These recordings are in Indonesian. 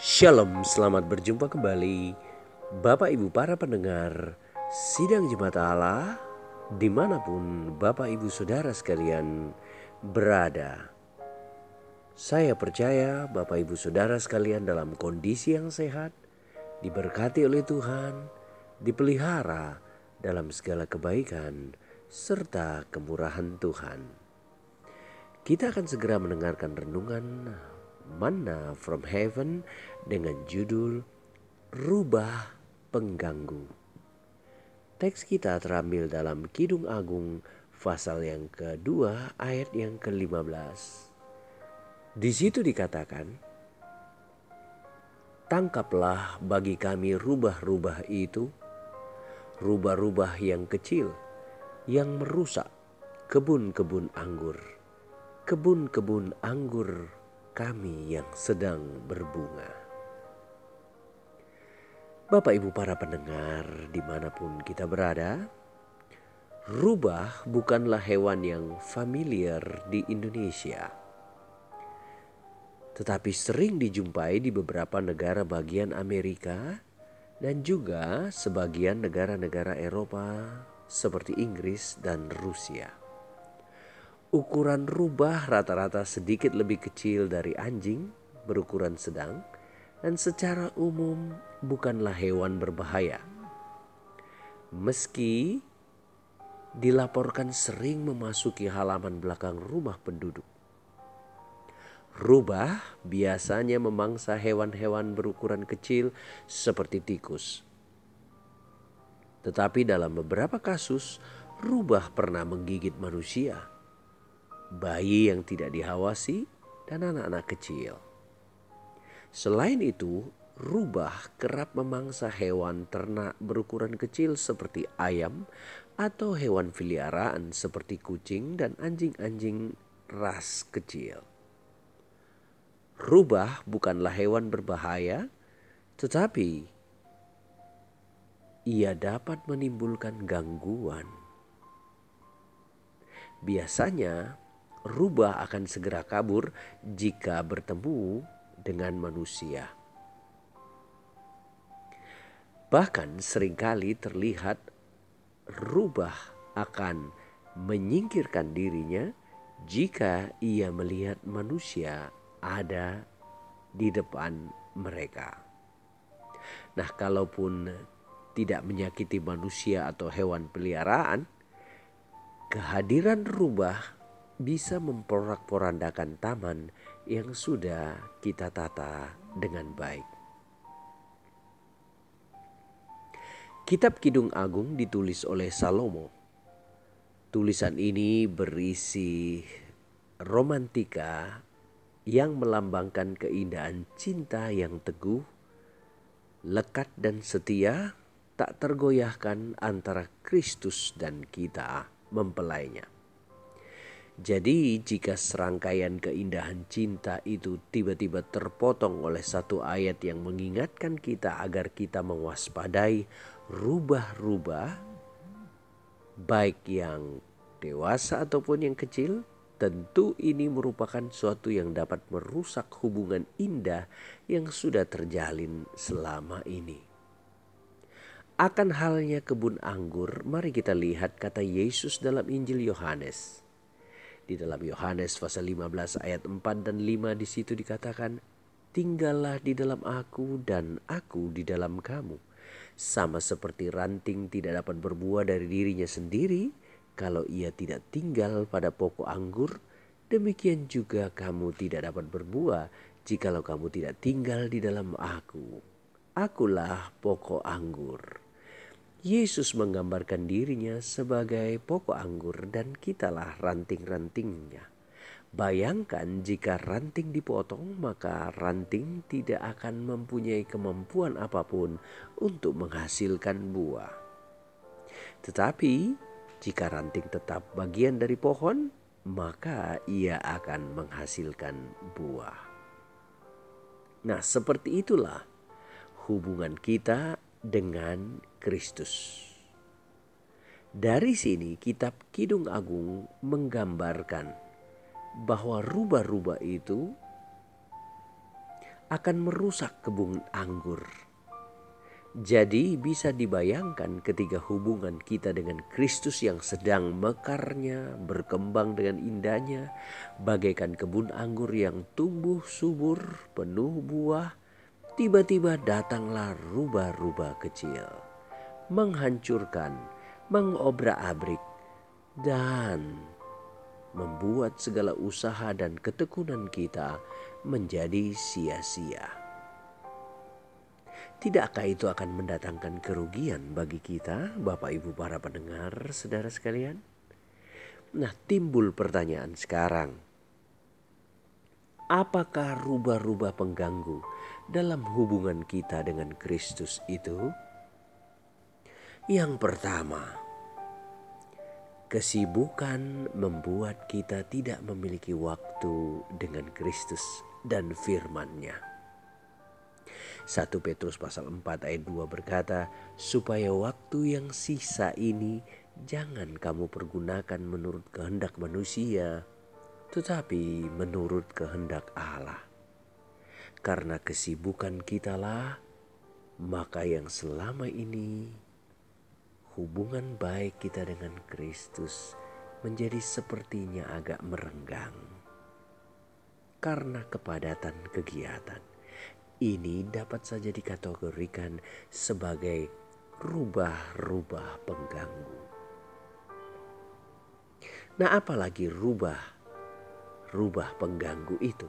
Shalom, selamat berjumpa kembali. Bapak Ibu para pendengar Sidang Jemaat Allah Di mana pun Bapak Ibu Saudara sekalian berada. Saya percaya Bapak Ibu Saudara sekalian dalam kondisi yang sehat Diberkati oleh Tuhan Dipelihara dalam segala kebaikan Serta kemurahan Tuhan. Kita akan segera mendengarkan renungan Manna from Heaven dengan judul Rubah Pengganggu. Teks kita terambil dalam Kidung Agung pasal yang kedua ayat yang ke-15. Di situ dikatakan, Tangkaplah bagi kami rubah-rubah itu, rubah-rubah yang kecil, yang merusak kebun-kebun anggur, kebun-kebun anggur kami yang sedang berbunga. Bapak Ibu para pendengar di mana pun kita berada, rubah bukanlah hewan yang familiar di Indonesia. Tetapi sering dijumpai di beberapa negara bagian Amerika dan juga sebagian negara-negara Eropa seperti Inggris dan Rusia. Ukuran rubah rata-rata sedikit lebih kecil dari anjing berukuran sedang dan secara umum bukanlah hewan berbahaya. Meski dilaporkan sering memasuki halaman belakang rumah penduduk. Rubah biasanya memangsa hewan-hewan berukuran kecil seperti tikus. Tetapi dalam beberapa kasus, rubah pernah menggigit manusia bayi yang tidak dihawasi, dan anak-anak kecil. Selain itu, rubah kerap memangsa hewan ternak berukuran kecil seperti ayam atau hewan peliharaan seperti kucing dan anjing-anjing ras kecil. Rubah bukanlah hewan berbahaya, tetapi ia dapat menimbulkan gangguan. Biasanya, rubah akan segera kabur jika bertemu dengan manusia. Bahkan sering kali terlihat rubah akan menyingkirkan dirinya jika ia melihat manusia ada di depan mereka. Nah, kalaupun tidak menyakiti manusia atau hewan peliharaan, kehadiran rubah bisa memporak-porandakan taman yang sudah kita tata dengan baik. Kitab Kidung Agung ditulis oleh Salomo. Tulisan ini berisi romantika yang melambangkan keindahan cinta yang teguh, lekat dan setia, tak tergoyahkan antara Kristus dan kita mempelainya. Jadi, jika serangkaian keindahan cinta itu tiba-tiba terpotong oleh satu ayat yang mengingatkan kita agar kita mewaspadai rubah-rubah, baik yang dewasa ataupun yang kecil, tentu ini merupakan suatu yang dapat merusak hubungan indah yang sudah terjalin selama ini. Akan halnya kebun anggur, mari kita lihat kata Yesus dalam Injil Yohanes di dalam Yohanes pasal 15 ayat 4 dan 5 di situ dikatakan, "Tinggallah di dalam aku dan aku di dalam kamu." Sama seperti ranting tidak dapat berbuah dari dirinya sendiri kalau ia tidak tinggal pada pokok anggur, demikian juga kamu tidak dapat berbuah jikalau kamu tidak tinggal di dalam aku. Akulah pokok anggur. Yesus menggambarkan dirinya sebagai pokok anggur dan kitalah ranting-rantingnya. Bayangkan jika ranting dipotong maka ranting tidak akan mempunyai kemampuan apa pun untuk menghasilkan buah. Tetapi jika ranting tetap bagian dari pohon maka ia akan menghasilkan buah. Nah seperti itulah hubungan kita dengan Kristus. Dari sini kitab Kidung Agung menggambarkan bahwa rubah-rubah itu akan merusak kebun anggur. Jadi bisa dibayangkan ketika hubungan kita dengan Kristus yang sedang mekarnya, berkembang dengan indahnya, bagaikan kebun anggur yang tumbuh subur, penuh buah, tiba-tiba datanglah rubah-rubah kecil, menghancurkan, mengobrak-abrik, dan membuat segala usaha dan ketekunan kita menjadi sia-sia. Tidakkah itu akan mendatangkan kerugian bagi kita, Bapak Ibu para pendengar, saudara sekalian? Nah, timbul pertanyaan sekarang. Apakah rubah-rubah pengganggu dalam hubungan kita dengan Kristus itu? Yang pertama, kesibukan membuat kita tidak memiliki waktu dengan Kristus dan firman-Nya. 1 Petrus pasal 4 ayat 2 berkata, supaya waktu yang sisa ini jangan kamu pergunakan menurut kehendak manusia, tetapi menurut kehendak Allah. Karena kesibukan kitalah, maka yang selama ini hubungan baik kita dengan Kristus menjadi sepertinya agak merenggang karena kepadatan kegiatan ini dapat saja dikategorikan sebagai rubah-rubah pengganggu. Nah, apalagi rubah-rubah pengganggu itu?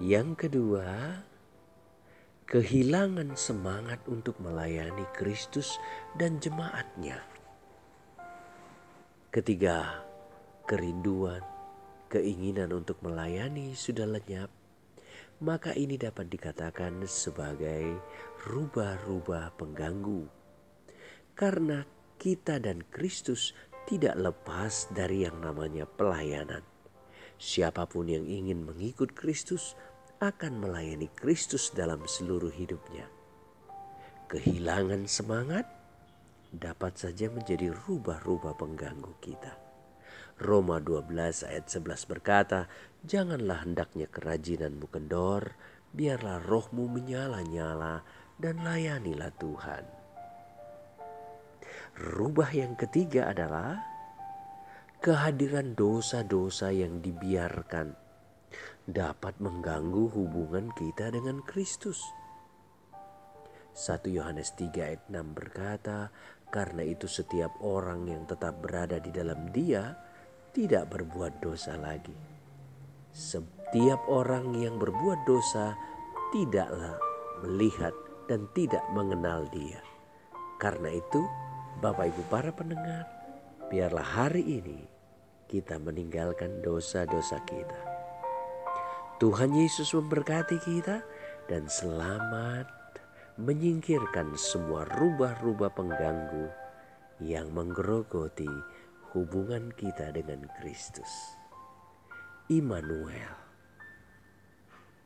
Yang kedua, kehilangan semangat untuk melayani Kristus dan jemaatnya. Ketiga, kerinduan, keinginan untuk melayani sudah lenyap maka ini dapat dikatakan sebagai rubah-rubah pengganggu. Karena kita dan Kristus tidak lepas dari yang namanya pelayanan. Siapa pun yang ingin mengikut Kristus akan melayani Kristus dalam seluruh hidupnya. Kehilangan semangat dapat saja menjadi rubah-rubah pengganggu kita. Roma 12 ayat 11 berkata, Janganlah hendaknya kerajinan kendor, biarlah rohmu menyala-nyala dan layanilah Tuhan. Rubah yang ketiga adalah kehadiran dosa-dosa yang dibiarkan dapat mengganggu hubungan kita dengan Kristus. 1 Yohanes 3 ayat 6 berkata, karena itu setiap orang yang tetap berada di dalam dia, tidak berbuat dosa lagi. Setiap orang yang berbuat dosa tidaklah melihat dan tidak mengenal Dia. Karena itu, Bapak Ibu para pendengar, biarlah hari ini kita meninggalkan dosa-dosa kita. Tuhan Yesus memberkati kita dan selamat menyingkirkan semua rubah-rubah pengganggu yang menggerogoti hubungan kita dengan Kristus. Immanuel